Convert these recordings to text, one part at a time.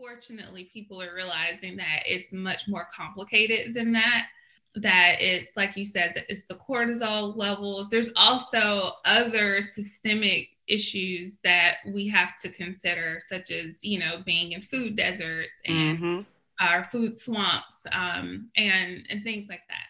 fortunately people are realizing that it's much more complicated than that that it's like you said that it's the cortisol levels there's also other systemic issues that we have to consider such as you know being in food deserts and mm-hmm. our food swamps um, and and things like that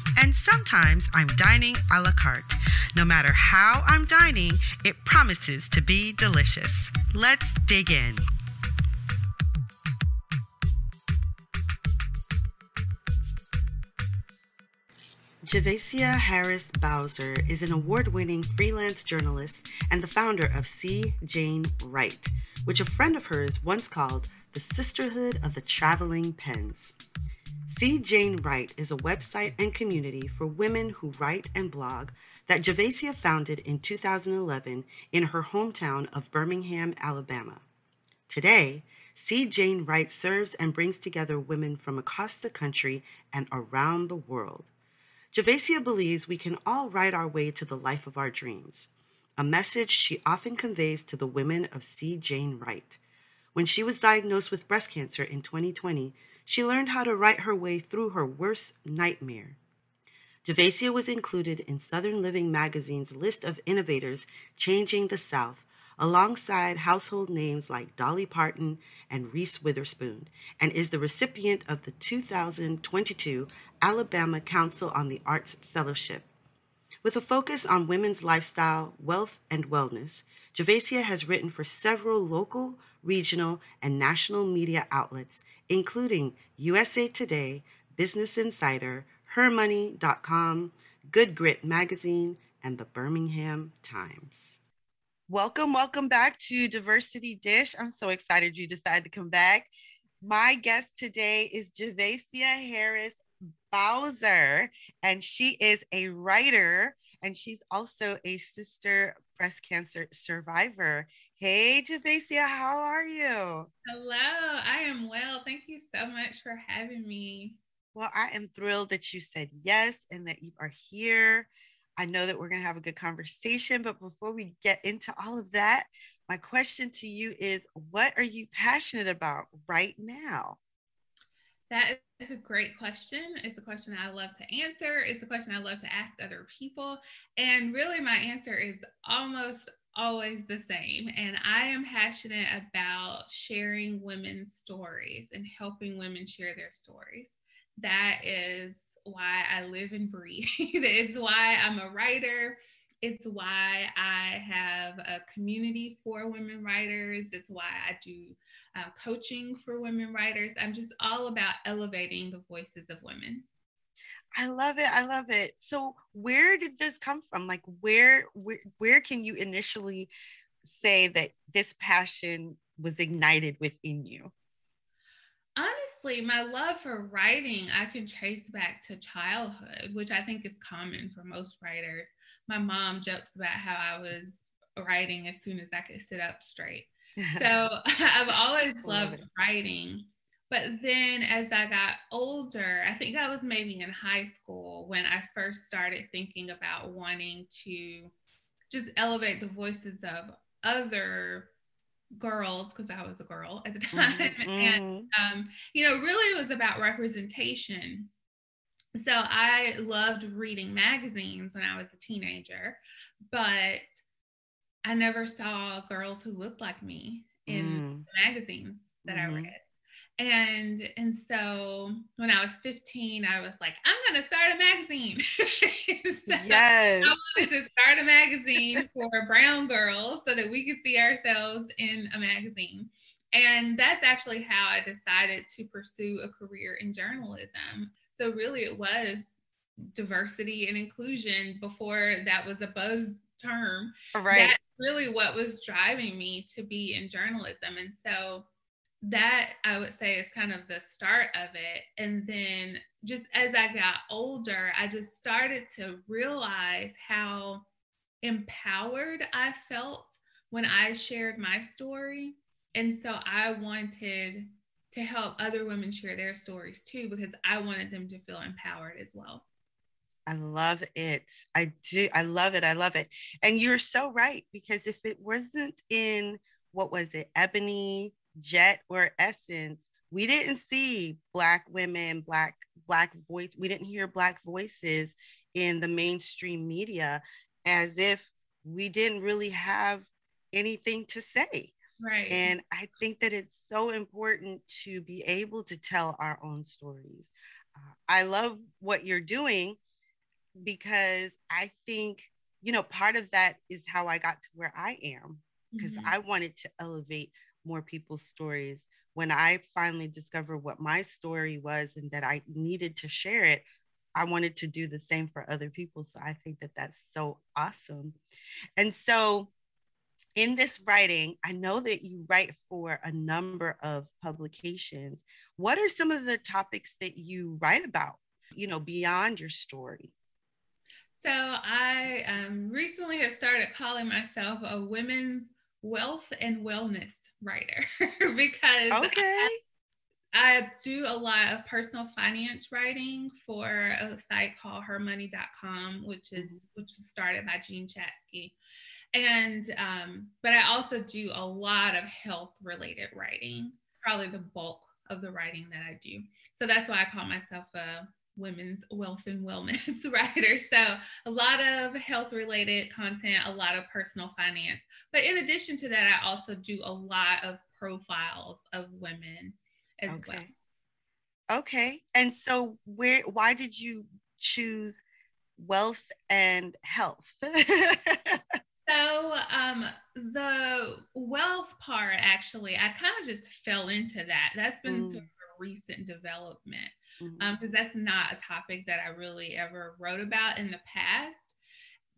and sometimes I'm dining a la carte. No matter how I'm dining, it promises to be delicious. Let's dig in. Javacia Harris Bowser is an award winning freelance journalist and the founder of See Jane Write, which a friend of hers once called the Sisterhood of the Traveling Pens. See Jane Write is a website and community for women who write and blog that Javacia founded in 2011 in her hometown of Birmingham, Alabama. Today, See Jane Write serves and brings together women from across the country and around the world. Javacia believes we can all write our way to the life of our dreams, a message she often conveys to the women of See Jane Write. When she was diagnosed with breast cancer in 2020, she learned how to write her way through her worst nightmare. Javacia was included in Southern Living magazine's list of innovators changing the South, alongside household names like Dolly Parton and Reese Witherspoon, and is the recipient of the 2022 Alabama Council on the Arts Fellowship. With a focus on women's lifestyle, wealth, and wellness, Javacia has written for several local, regional, and national media outlets, including USA Today, Business Insider, HerMoney.com, Good Grit Magazine, and the Birmingham Times. Welcome, welcome back to Diversity Dish. I'm so excited you decided to come back. My guest today is Javacia Harris Bowser, and she is a writer and she's also a sister breast cancer survivor. Hey, Javacia, how are you? Hello, I am well. Thank you so much for having me. Well, I am thrilled that you said yes and that you are here. I know that we're going to have a good conversation, but before we get into all of that, my question to you is what are you passionate about right now? That is a great question. It's a question I love to answer. It's a question I love to ask other people. And really, my answer is almost always the same. And I am passionate about sharing women's stories and helping women share their stories. That is why I live and breathe. it's why I'm a writer. It's why I have a community for women writers. It's why I do uh, coaching for women writers. I'm just all about elevating the voices of women. I love it. I love it. So, where did this come from? Like, where where where can you initially say that this passion was ignited within you? Honestly, my love for writing I can trace back to childhood, which I think is common for most writers. My mom jokes about how I was writing as soon as I could sit up straight. So I've always loved writing. But then as I got older, I think I was maybe in high school when I first started thinking about wanting to just elevate the voices of other girls because I was a girl at the time. Mm-hmm. And, um, you know, really it was about representation. So I loved reading magazines when I was a teenager, but I never saw girls who looked like me in mm. magazines that mm-hmm. I read. And and so when I was 15, I was like, I'm gonna start a magazine. so yes. I wanted to start a magazine for brown girls so that we could see ourselves in a magazine. And that's actually how I decided to pursue a career in journalism. So really it was diversity and inclusion before that was a buzz term. Right. That's really what was driving me to be in journalism. And so that I would say is kind of the start of it. And then just as I got older, I just started to realize how empowered I felt when I shared my story. And so I wanted to help other women share their stories too, because I wanted them to feel empowered as well. I love it. I do. I love it. I love it. And you're so right, because if it wasn't in what was it, Ebony, Jet, or Essence, we didn't see Black women, Black, Black voice, we didn't hear Black voices in the mainstream media as if we didn't really have anything to say. Right. And I think that it's so important to be able to tell our own stories. Uh, I love what you're doing because I think, you know, part of that is how I got to where I am because mm-hmm. I wanted to elevate more people's stories. When I finally discovered what my story was and that I needed to share it, I wanted to do the same for other people. So I think that that's so awesome. And so in this writing, I know that you write for a number of publications. What are some of the topics that you write about, you know, beyond your story? So I um, recently have started calling myself a women's wealth and wellness writer because okay. I, I, do a lot of personal finance writing for a site called hermoney.com, which is mm-hmm. which was started by Jean Chatzky. And um, but I also do a lot of health related writing, probably the bulk of the writing that I do. So that's why I call myself a women's wealth and wellness writer. So a lot of health related content, a lot of personal finance. But in addition to that, I also do a lot of profiles of women as okay. well. Okay. And so where why did you choose wealth and health? so um the wealth part actually I kind of just fell into that. That's been mm. sort of a recent development because mm-hmm. um, that's not a topic that I really ever wrote about in the past.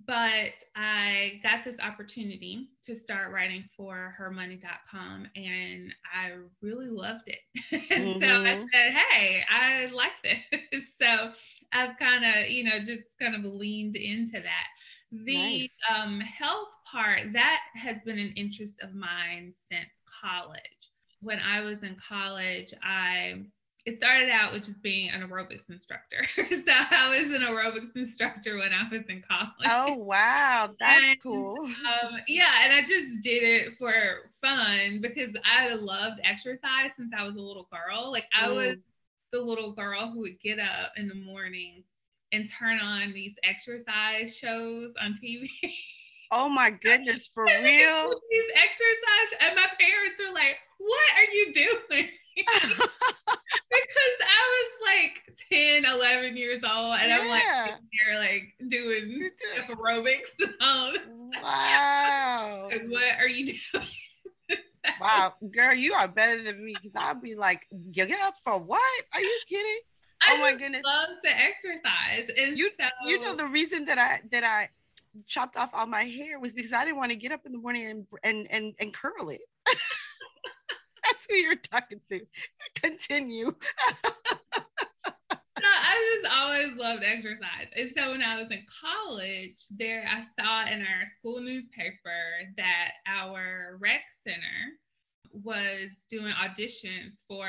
But I got this opportunity to start writing for hermoney.com and I really loved it. and mm-hmm. so I mm-hmm. said, Hey, I like this. so I've kind of, you know, just kind of leaned into that. The nice. um, health part, that has been an interest of mine since college. When I was in college, I it started out with just being an aerobics instructor. so I was an aerobics instructor when I was in college. Oh wow, that's and, cool. Um, yeah, and I just did it for fun because I loved exercise since I was a little girl. Like I mm. was the little girl who would get up in the mornings and turn on these exercise shows on TV. Oh my goodness, for real? These exercise, and my parents are like, "What are you doing?" because I was like 10, 11 years old, and yeah. I'm like here, like doing aerobics and all Wow. Like, what are you doing? wow, girl, you are better than me because I'll be like, you get up for what? Are you kidding? I oh my goodness. love to exercise. And you, so, you know the reason that I that I chopped off all my hair was because I didn't want to get up in the morning and and and, and curl it. That's who you're talking to. Continue. no, I just always loved exercise. And so when I was in college, there I saw in our school newspaper that our rec center was doing auditions for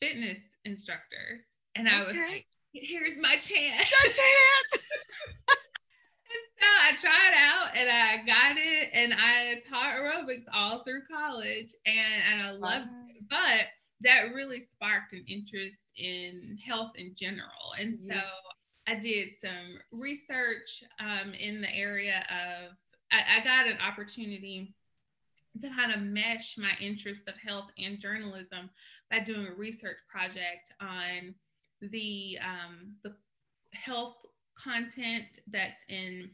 fitness instructors. And I was like, here's my chance. Your chance. so I tried out and I got it and I taught aerobics all through college and, and I loved wow. it. But that really sparked an interest in health in general. And yeah. so I did some research um, in the area of, I, I got an opportunity to kind of mesh my interest of health and journalism by doing a research project on the um, the health content that's in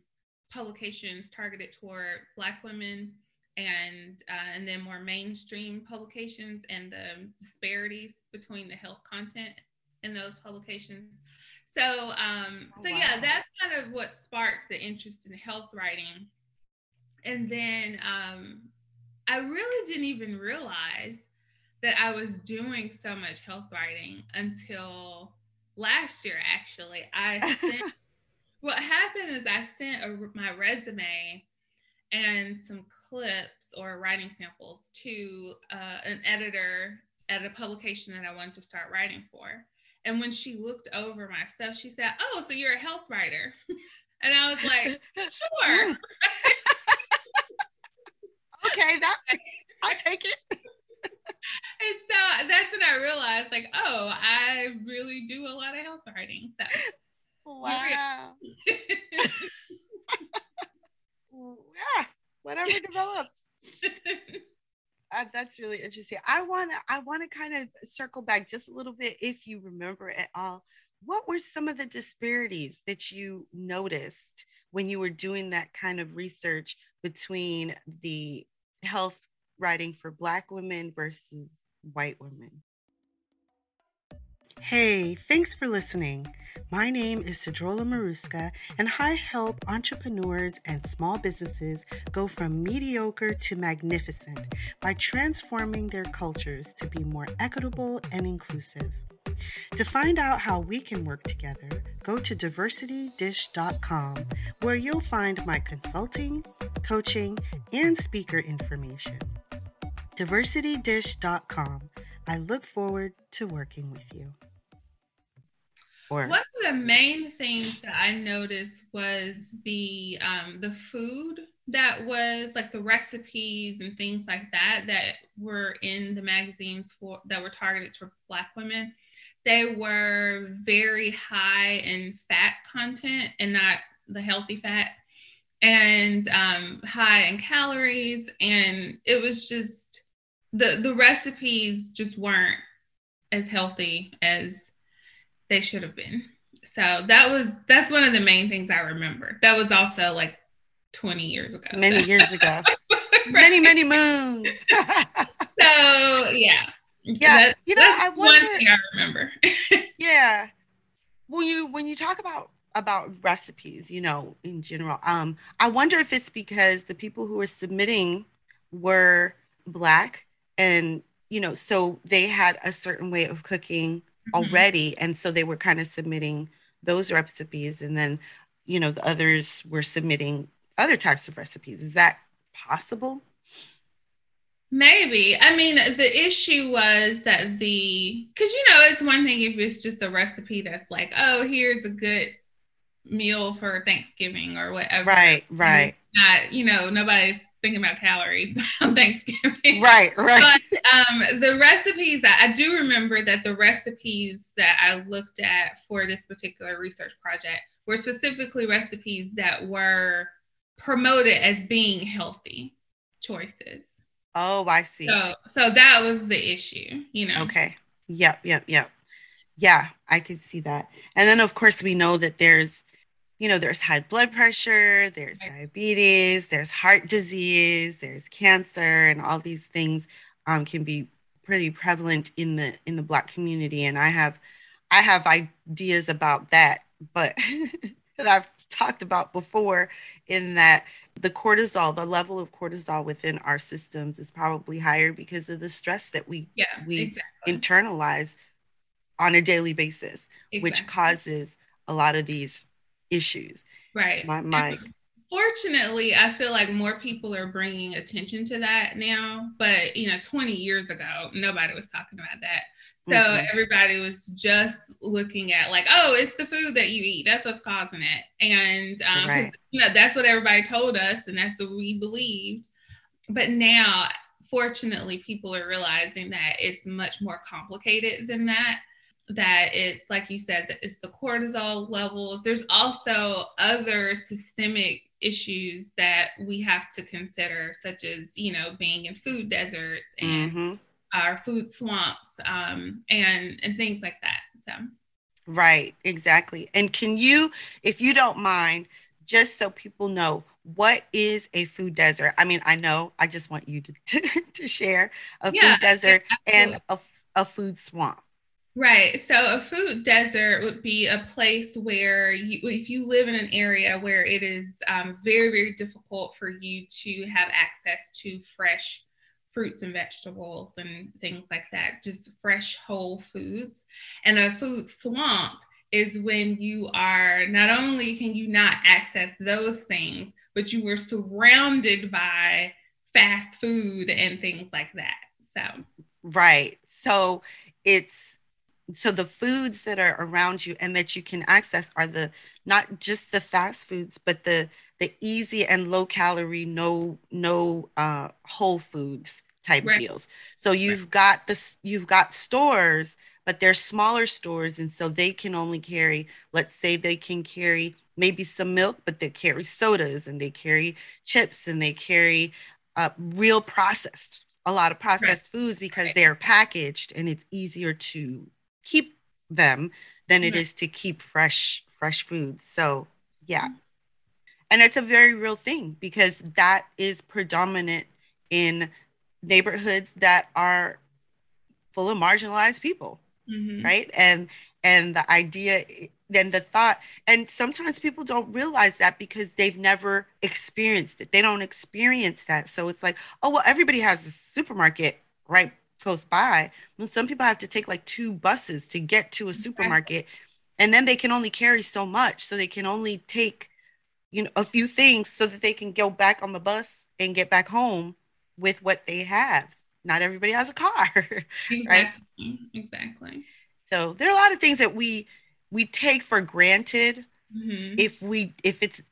publications targeted toward Black women and uh, and then more mainstream publications and the disparities between the health content in those publications. So um, oh, so wow. yeah, that's kind of what sparked the interest in health writing. And then um, I really didn't even realize that I was doing so much health writing until last year actually. I sent what happened is I sent a, my resume and some clips or writing samples to uh, an editor at a publication that I wanted to start writing for. And when she looked over my stuff, she said, Oh, so you're a health writer. and I was like, Sure. okay, that I take it. and so that's when I realized, like, oh, I really do a lot of health writing. So wow. yeah, whatever develops. Uh, that's really interesting. I want to I want to kind of circle back just a little bit if you remember at all. What were some of the disparities that you noticed when you were doing that kind of research between the health writing for black women versus white women? Hey, thanks for listening. My name is Sidrola Maruska, and I help entrepreneurs and small businesses go from mediocre to magnificent by transforming their cultures to be more equitable and inclusive. To find out how we can work together, go to diversitydish.com, where you'll find my consulting, coaching, and speaker information. Diversitydish.com. I look forward to working with you. Or one of the main things that I noticed was the um, the food that was like the recipes and things like that that were in the magazines for that were targeted to Black women. They were very high in fat content and not the healthy fat, and um, high in calories, and it was just the the recipes just weren't as healthy as they should have been. So that was that's one of the main things I remember. That was also like 20 years ago. Many so. years ago. many, many moons. so yeah. Yeah. That, you know, I wonder, one thing I remember. yeah. When you when you talk about about recipes, you know, in general, um, I wonder if it's because the people who were submitting were black and you know, so they had a certain way of cooking mm-hmm. already and so they were kind of submitting those recipes and then you know the others were submitting other types of recipes. Is that possible? Maybe. I mean the issue was that the because you know it's one thing if it's just a recipe that's like oh here's a good meal for thanksgiving or whatever. Right right. not you know nobody's thinking about calories on Thanksgiving. Right, right. But um, the recipes, I, I do remember that the recipes that I looked at for this particular research project were specifically recipes that were promoted as being healthy choices. Oh, I see. So, so that was the issue, you know. Okay. Yep, yep, yep. Yeah, I can see that. And then, of course, we know that there's you know, there's high blood pressure, there's diabetes, there's heart disease, there's cancer, and all these things um, can be pretty prevalent in the in the Black community. And I have I have ideas about that, but that I've talked about before, in that the cortisol, the level of cortisol within our systems is probably higher because of the stress that we yeah, we exactly. internalize on a daily basis, exactly. which causes a lot of these issues. Right. My mic. Fortunately, I feel like more people are bringing attention to that now. But you know, 20 years ago, nobody was talking about that. So mm-hmm. everybody was just looking at like, oh, it's the food that you eat. That's what's causing it. And um, right. you know, that's what everybody told us, and that's what we believed. But now, fortunately, people are realizing that it's much more complicated than that that it's like you said that it's the cortisol levels. There's also other systemic issues that we have to consider such as you know being in food deserts and mm-hmm. our food swamps um, and and things like that so. Right exactly. And can you if you don't mind just so people know what is a food desert? I mean i know i just want you to, to, to share a yeah, food desert and a, a food swamp Right. So a food desert would be a place where you, if you live in an area where it is um, very, very difficult for you to have access to fresh fruits and vegetables and things like that, just fresh whole foods. And a food swamp is when you are not only can you not access those things, but you were surrounded by fast food and things like that. So, right. So it's so the foods that are around you and that you can access are the not just the fast foods, but the the easy and low calorie, no no uh, whole foods type right. deals. So you've right. got this, you've got stores, but they're smaller stores, and so they can only carry. Let's say they can carry maybe some milk, but they carry sodas and they carry chips and they carry uh, real processed, a lot of processed right. foods because they are packaged and it's easier to keep them than it is to keep fresh fresh foods. So yeah. Mm-hmm. And it's a very real thing because that is predominant in neighborhoods that are full of marginalized people. Mm-hmm. Right. And and the idea then the thought and sometimes people don't realize that because they've never experienced it they don't experience that so it's like oh well everybody has a supermarket right close by well some people have to take like two buses to get to a supermarket and then they can only carry so much so they can only take you know a few things so that they can go back on the bus and get back home with what they have not everybody has a car exactly. right exactly so there are a lot of things that we we take for granted mm-hmm. if we if it's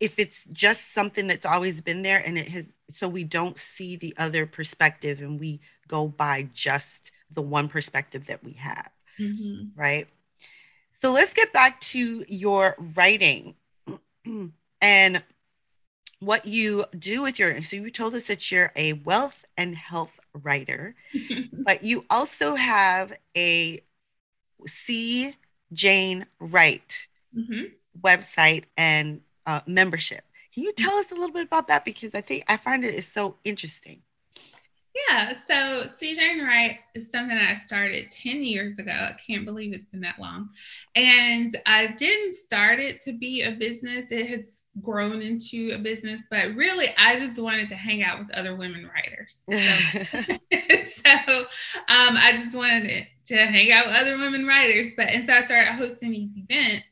if it's just something that's always been there and it has so we don't see the other perspective and we go by just the one perspective that we have mm-hmm. right so let's get back to your writing and what you do with your so you told us that you're a wealth and health writer but you also have a See Jane Write mm-hmm. website and uh, membership. Can you tell us a little bit about that? Because I think I find it is so interesting. Yeah, so CJ Jane Wright is something I started 10 years ago. I can't believe it's been that long. And I didn't start it to be a business. It has grown into a business, but really I just wanted to hang out with other women writers. So, so um, I just wanted to hang out with other women writers. But and so I started hosting these events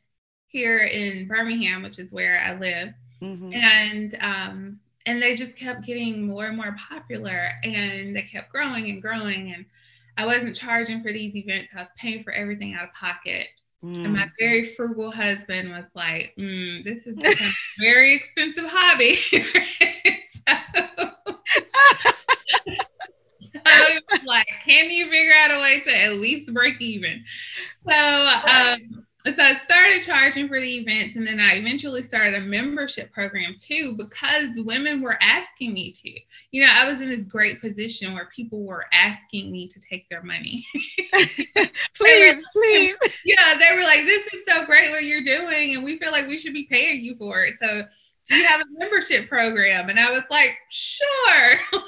here in Birmingham, which is where I live. Mm-hmm. And um, and they just kept getting more and more popular and they kept growing and growing. And I wasn't charging for these events, I was paying for everything out of pocket. Mm. And my mm. very frugal husband was like, mm, "This is a very expensive hobby." so, so was like, "Can you figure out a way to at least break even?" So um, so I started charging for the events and then I eventually started a membership program too because women were asking me to. You know, I was in this great position where people were asking me to take their money. please, please. Yeah, they were like, this is so great what you're doing and we feel like we should be paying you for it. So do you have a membership program? And I was like, sure.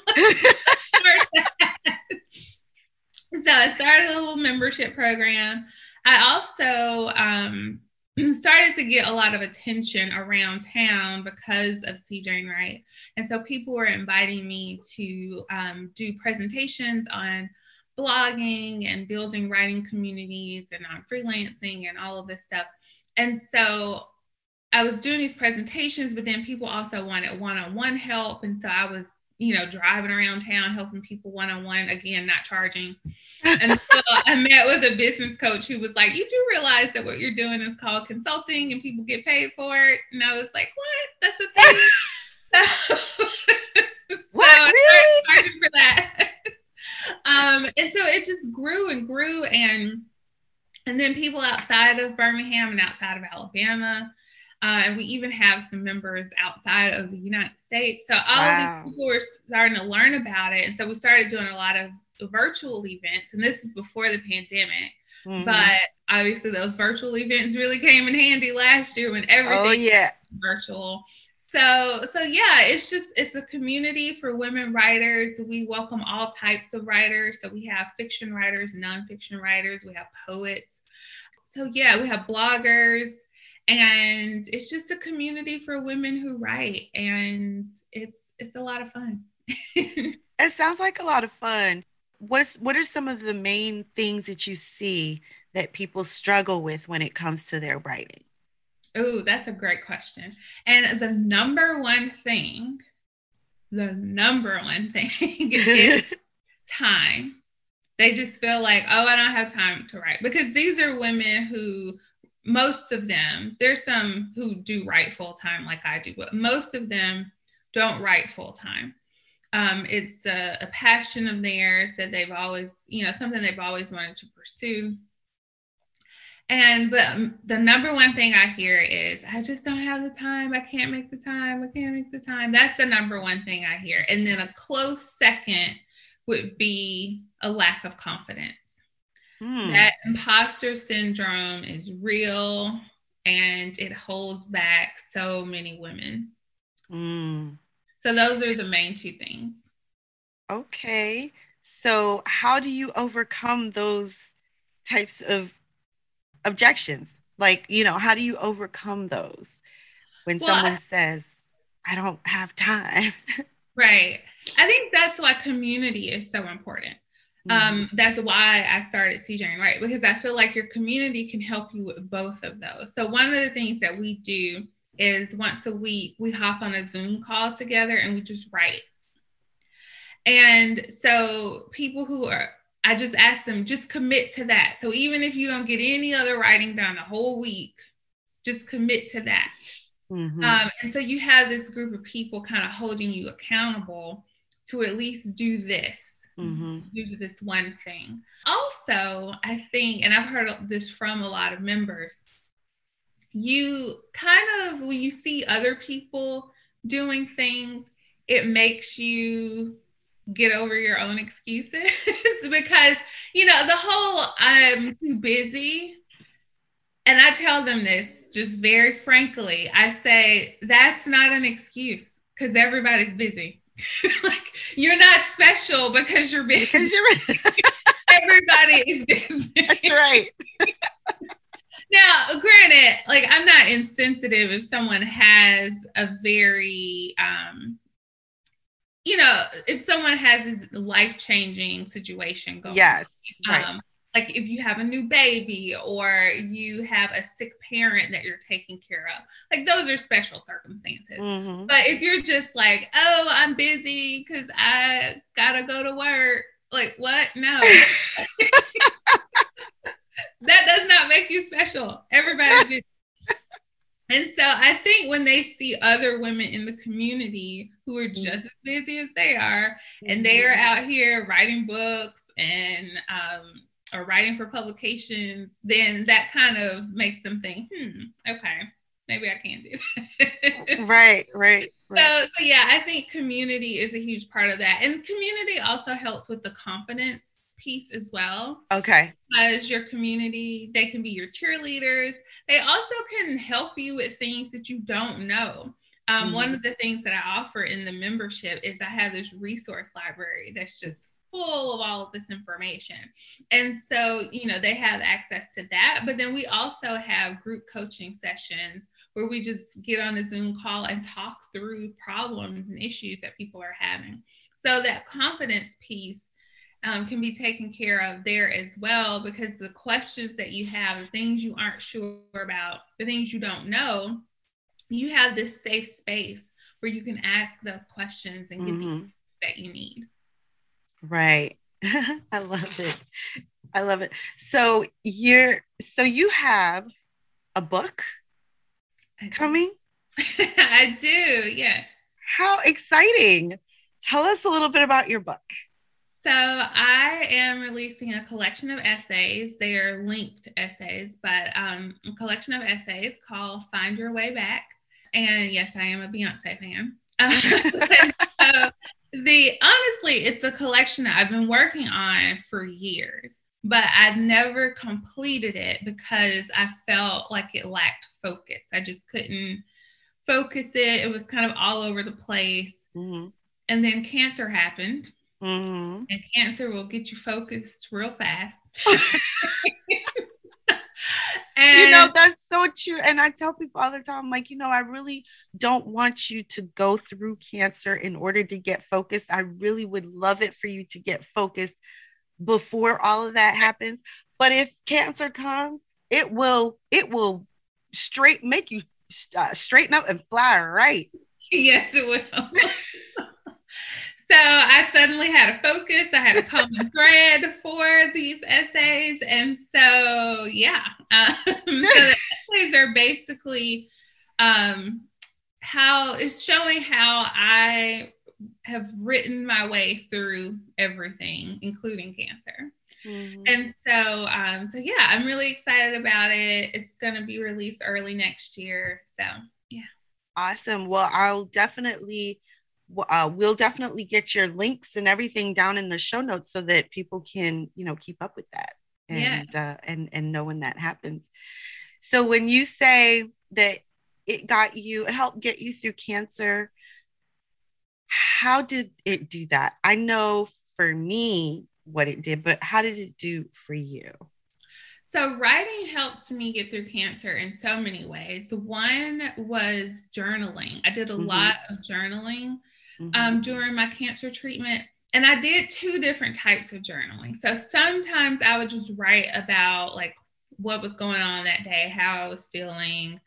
so I started a little membership program. I also um, started to get a lot of attention around town because of See Jane Write. And so people were inviting me to um, do presentations on blogging and building writing communities and on freelancing and all of this stuff. And so I was doing these presentations, but then people also wanted one on one help. And so I was you know, driving around town helping people one on one, again, not charging. And so I met with a business coach who was like, You do realize that what you're doing is called consulting and people get paid for it. And I was like, What? That's a thing. so, what? really? charging for that. um, and so it just grew and grew and and then people outside of Birmingham and outside of Alabama uh, and we even have some members outside of the United States. So all wow. these people were starting to learn about it. And so we started doing a lot of virtual events. And this was before the pandemic. Mm-hmm. But obviously those virtual events really came in handy last year when everything oh, yeah. virtual. So so yeah, it's just it's a community for women writers. We welcome all types of writers. So we have fiction writers, nonfiction writers, we have poets. So yeah, we have bloggers, and it's just a community for women who write and it's it's a lot of fun it sounds like a lot of fun what's what are some of the main things that you see that people struggle with when it comes to their writing? Oh, that's a great question. And the number one thing, the number one thing is time. They just feel like, oh, I don't have time to write because these are women who most of them, there's some who do write full time like I do, but most of them don't write full time. Um, it's a, a, passion of theirs that they've always, you know, something they've always wanted to pursue. And but um, the number one thing I hear is, I just don't have the time. I can't make the time. I can't make the time. That's the number one thing I hear. And then a close second would be a lack of confidence. Hmm. That imposter syndrome is real and it holds back so many women. Mm. So, those are the main two things. Okay. So, how do you overcome those types of objections? Like, you know, how do you overcome those when well, someone I, says, I don't have time? right. I think that's why community is so important. Mm-hmm. Um, that's why I started CJ Right because I feel like your community can help you with both of those. So one of the things that we do is once a week we hop on a Zoom call together and we just write. And so people who are I just ask them just commit to that. So even if you don't get any other writing done the whole week, just commit to that. Mm-hmm. Um, and so you have this group of people kind of holding you accountable to at least do this mm-hmm. due to this one thing. Also, I think, and I've heard this from a lot of members, you kind of, when you see other people doing things, it makes you get over your own excuses because, you know, the whole I'm too busy. And I tell them this just very frankly. I say, that's not an excuse because everybody's busy. like you're not special because you're busy. Because you're Everybody is busy. That's right. now, granted, like I'm not insensitive if someone has a very um you know, if someone has this life-changing situation going. Yes. Right. Um, like if you have a new baby or you have a sick parent that you're taking care of like those are special circumstances mm-hmm. but if you're just like oh i'm busy because i gotta go to work like what no that does not make you special everybody's busy. and so i think when they see other women in the community who are just as busy as they are and they are mm-hmm. out here writing books and um, or writing for publications, then that kind of makes them think, hmm, okay, maybe I can do that. right, right. right. So, so yeah, I think community is a huge part of that. And community also helps with the confidence piece as well. Okay. As your community, they can be your cheerleaders. They also can help you with things that you don't know. Um, mm-hmm. One of the things that I offer in the membership is I have this resource library that's just full of all of this information. And so, you know, they have access to that. But then we also have group coaching sessions where we just get on a Zoom call and talk through problems and issues that people are having. So that confidence piece um, can be taken care of there as well because the questions that you have, the things you aren't sure about, the things you don't know, you have this safe space where you can ask those questions and get mm-hmm. the that you need. Right. I love it. I love it. So you're so you have a book coming? I do, yes. How exciting. Tell us a little bit about your book. So I am releasing a collection of essays. They are linked essays, but um, a collection of essays called Find Your Way Back. And yes, I am a Beyonce fan. so the honestly, it's a collection that I've been working on for years, but I never completed it because I felt like it lacked focus. I just couldn't focus it. It was kind of all over the place. Mm-hmm. And then cancer happened. Mm-hmm. And cancer will get you focused real fast. And you know, that's so true. And I tell people all the time, like, you know, I really don't want you to go through cancer in order to get focused. I really would love it for you to get focused before all of that happens. But if cancer comes, it will it will straight make you uh, straighten up and fly right. Yes, it will. so I suddenly had a focus. I had a common thread for these essays, and so yeah, um, so the essays are basically um, how it's showing how I have written my way through everything, including cancer. Mm-hmm. And so, um, so yeah, I'm really excited about it. It's going to be released early next year. So, yeah. Awesome. Well, I'll definitely, uh, we'll definitely get your links and everything down in the show notes so that people can, you know, keep up with that and yeah. uh, and and know when that happens. So when you say that it got you, it helped get you through cancer, how did it do that? I know for me what it did, but how did it do for you? So, writing helped me get through cancer in so many ways. One was journaling. I did a mm-hmm. lot of journaling um, mm-hmm. um, during my cancer treatment. And I did two different types of journaling. So, sometimes I would just write about like what was going on that day, how I was feeling,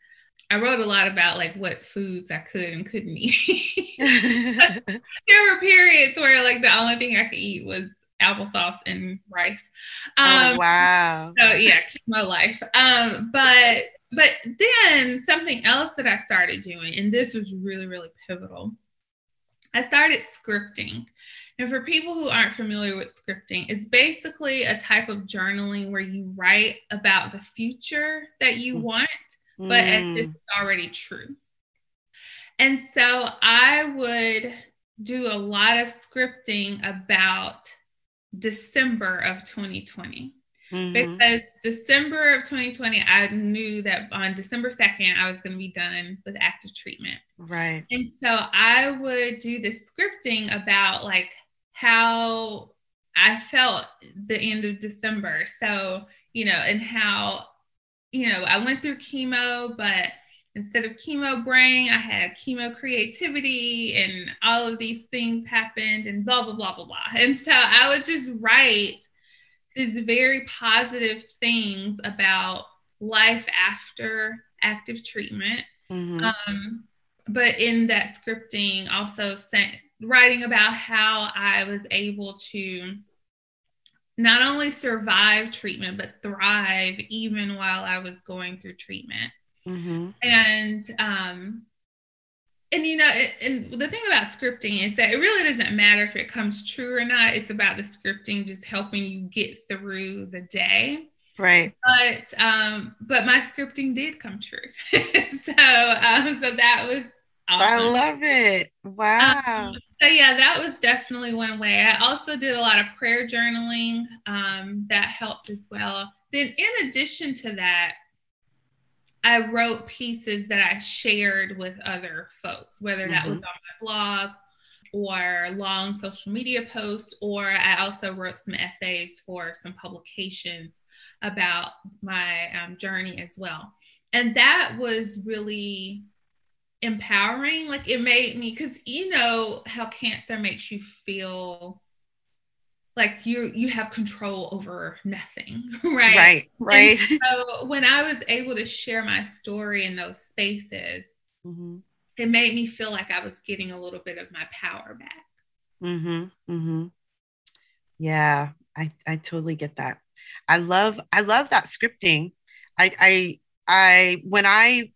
I wrote a lot about like what foods I could and couldn't eat. there were periods where like the only thing I could eat was applesauce and rice. Oh, um, oh, wow. So yeah, my life. Um, but but then something else that I started doing, and this was really really pivotal. I started scripting. And for people who aren't familiar with scripting, it's basically a type of journaling where you write about the future that you mm. want but mm. it's already true. And so I would do a lot of scripting about December of 2020. Mm-hmm. Because December of 2020, I knew that on December 2nd, I was going to be done with active treatment. Right. And so I would do the scripting about like how I felt the end of December. So, you know, and how you know, I went through chemo, but instead of chemo brain, I had chemo creativity and all of these things happened and blah, blah, blah, blah, blah. And so I would just write these very positive things about life after active treatment. Mm-hmm. Um, but in that scripting, also sent, writing about how I was able to not only survive treatment but thrive even while I was going through treatment. Mm-hmm. And um, and you know, it, and the thing about scripting is that it really doesn't matter if it comes true or not. It's about the scripting just helping you get through the day. Right. But um, but my scripting did come true. so um, so that was awesome. I love it. Wow. Um, so yeah, that was definitely one way. I also did a lot of prayer journaling. Um, that helped as well. Then in addition to that, I wrote pieces that I shared with other folks, whether that mm-hmm. was on my blog or long social media posts, or I also wrote some essays for some publications about my um, journey as well. And that was really empowering. Like it made me, because you know how cancer makes you feel like you you have control over nothing right? Right right and so when i was able to share my story in those spaces mm-hmm. it made me feel like i was getting a little bit of my power back. Mm-hmm mm-hmm. Yeah i i totally get that. I love i love that scripting. I i i when i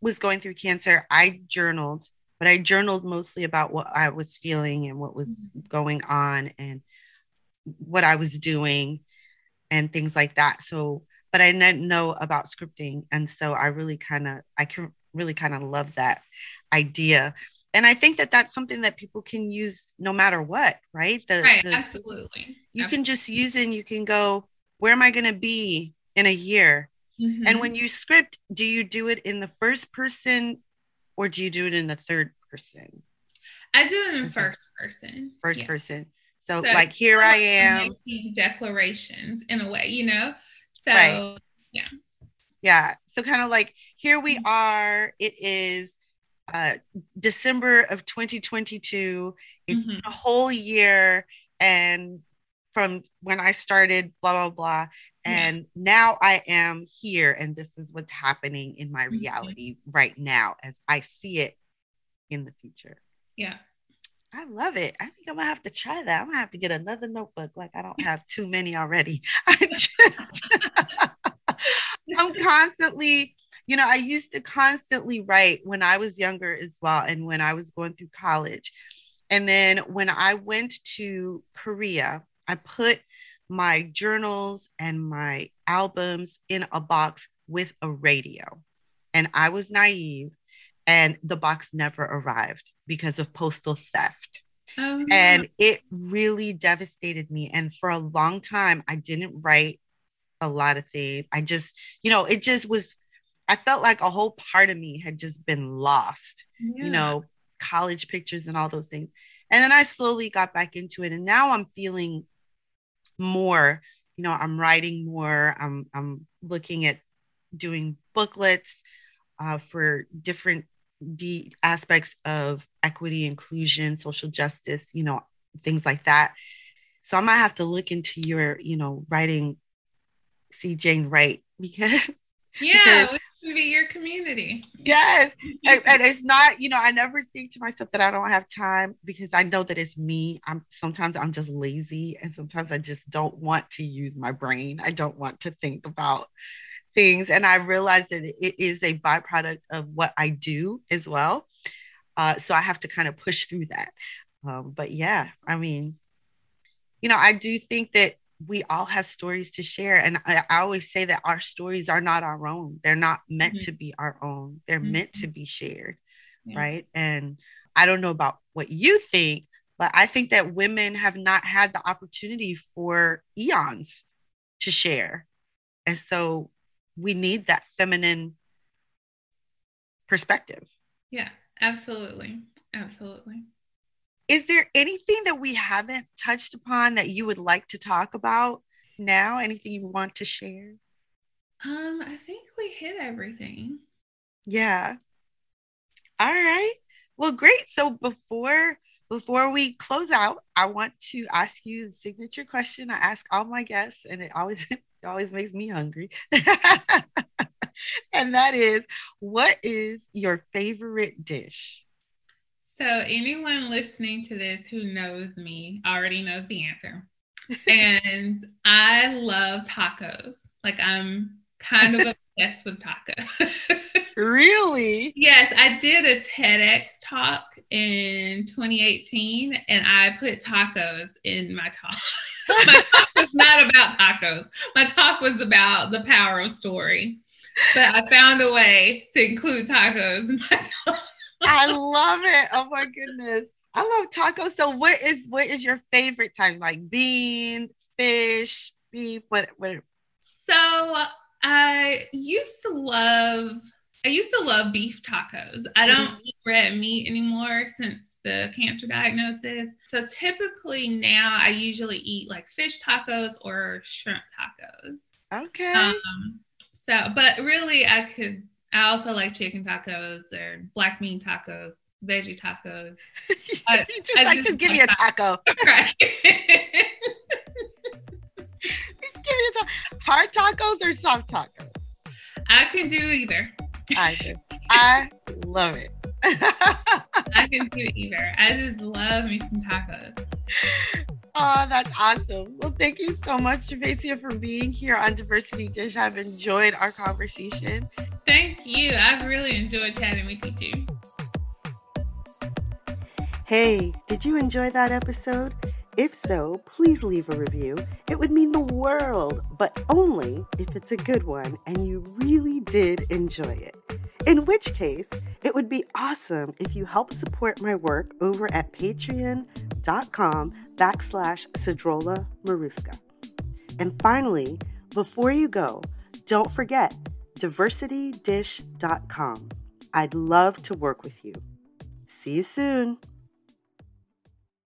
was going through cancer, I journaled, but I journaled mostly about what I was feeling and what was mm-hmm. going on and what I was doing and things like that. So, but I didn't know about scripting. And so I really kind of, I can really kind of love that idea. And I think that that's something that people can use no matter what, right? The, right, the, absolutely. You absolutely. can just use it and you can go, where am I going to be in a year? Mm-hmm. And when you script, do you do it in the first person or do you do it in the third person? I do it in okay. first person. First yeah. person. So, so, like here I am. Declarations in a way, you know? So right. yeah. Yeah. So kind of like here we mm-hmm. are. It is uh December of 2022. It's mm-hmm. a whole year and from when I started, blah, blah, blah. And now I am here, and this is what's happening in my mm-hmm. reality mm-hmm. right now as I see it in the future. Yeah. I love it. I think I'm gonna have to try that. I'm gonna have to get another notebook. Like I don't have too many already. I just I'm constantly, you know, I used to constantly write when I was younger as well, and when I was going through college. And then when I went to Korea, I put my journals and my albums in a box with a radio. And I was naive, and the box never arrived because of postal theft. Oh, and it really devastated me. And for a long time, I didn't write a lot of things. I just, you know, it just was, I felt like a whole part of me had just been lost, yeah. you know, college pictures and all those things. And then I slowly got back into it. And now I'm feeling more, you know, I'm writing more. I'm, I'm looking at doing booklets uh, for different the aspects of equity, inclusion, social justice, you know, things like that. So I might have to look into your, you know, writing See Jane Write because yeah, because, we be your community. Yes. and, and, it's not, you know, I never think to myself that I don't have time because I know that it's me. I'm sometimes I'm just lazy and sometimes I just don't want to use my brain. I don't want to think about things. And I realize that it is a byproduct of what I do as well. Uh, so I have to kind of push through that. Um, but yeah, I mean, you know, I do think that we all have stories to share. And I, I always say that our stories are not our own, they're not meant mm-hmm. to be our own, they're mm-hmm. meant to be shared. Yeah. Right. And I don't know about what you think, but I think that women have not had the opportunity for eons to share. And so we need that feminine perspective. Yeah, absolutely. Absolutely. Is there anything that we haven't touched upon that you would like to talk about now? Anything you want to share? Um, I think we hit everything. Yeah. All right. Well, great. So before before we close out, I want to ask you the signature question I ask all my guests, and it always it always makes me hungry. and that is, what is your favorite dish? So, anyone listening to this who knows me already knows the answer. and I love tacos. Like, I'm kind of obsessed with tacos. really? Yes, I did a TEDx talk in 2018 and I put tacos in my talk. my talk was not about tacos. My talk was about the power of story. But I found a way to include tacos in my talk. I love it. Oh my goodness. I love tacos. So what is what is your favorite type? Like beans, fish, beef, what what so I used to love I used to love beef tacos. I don't mm-hmm. eat red meat anymore since the cancer diagnosis. So typically now I usually eat like fish tacos or shrimp tacos. Okay. Um, so, but really, I could. I also like chicken tacos or black bean tacos, veggie tacos. I, just I like just, just give me a taco. Right. give me a taco. Hard tacos or soft tacos? I can do either. I do. I love it. I can do either. I just love me some tacos. Oh, that's awesome. Well, thank you so much, Javacia, for being here on Diversity Dish. I've enjoyed our conversation. Thank you. I've really enjoyed chatting with you too. Hey, did you enjoy that episode? If so, please leave a review. It would mean the world, but only if it's a good one and you really did enjoy it. In which case, it would be awesome if you help support my work over at patreon.com backslash Cedrola Maruska. And finally, before you go, don't forget diversitydish.com. I'd love to work with you. See you soon.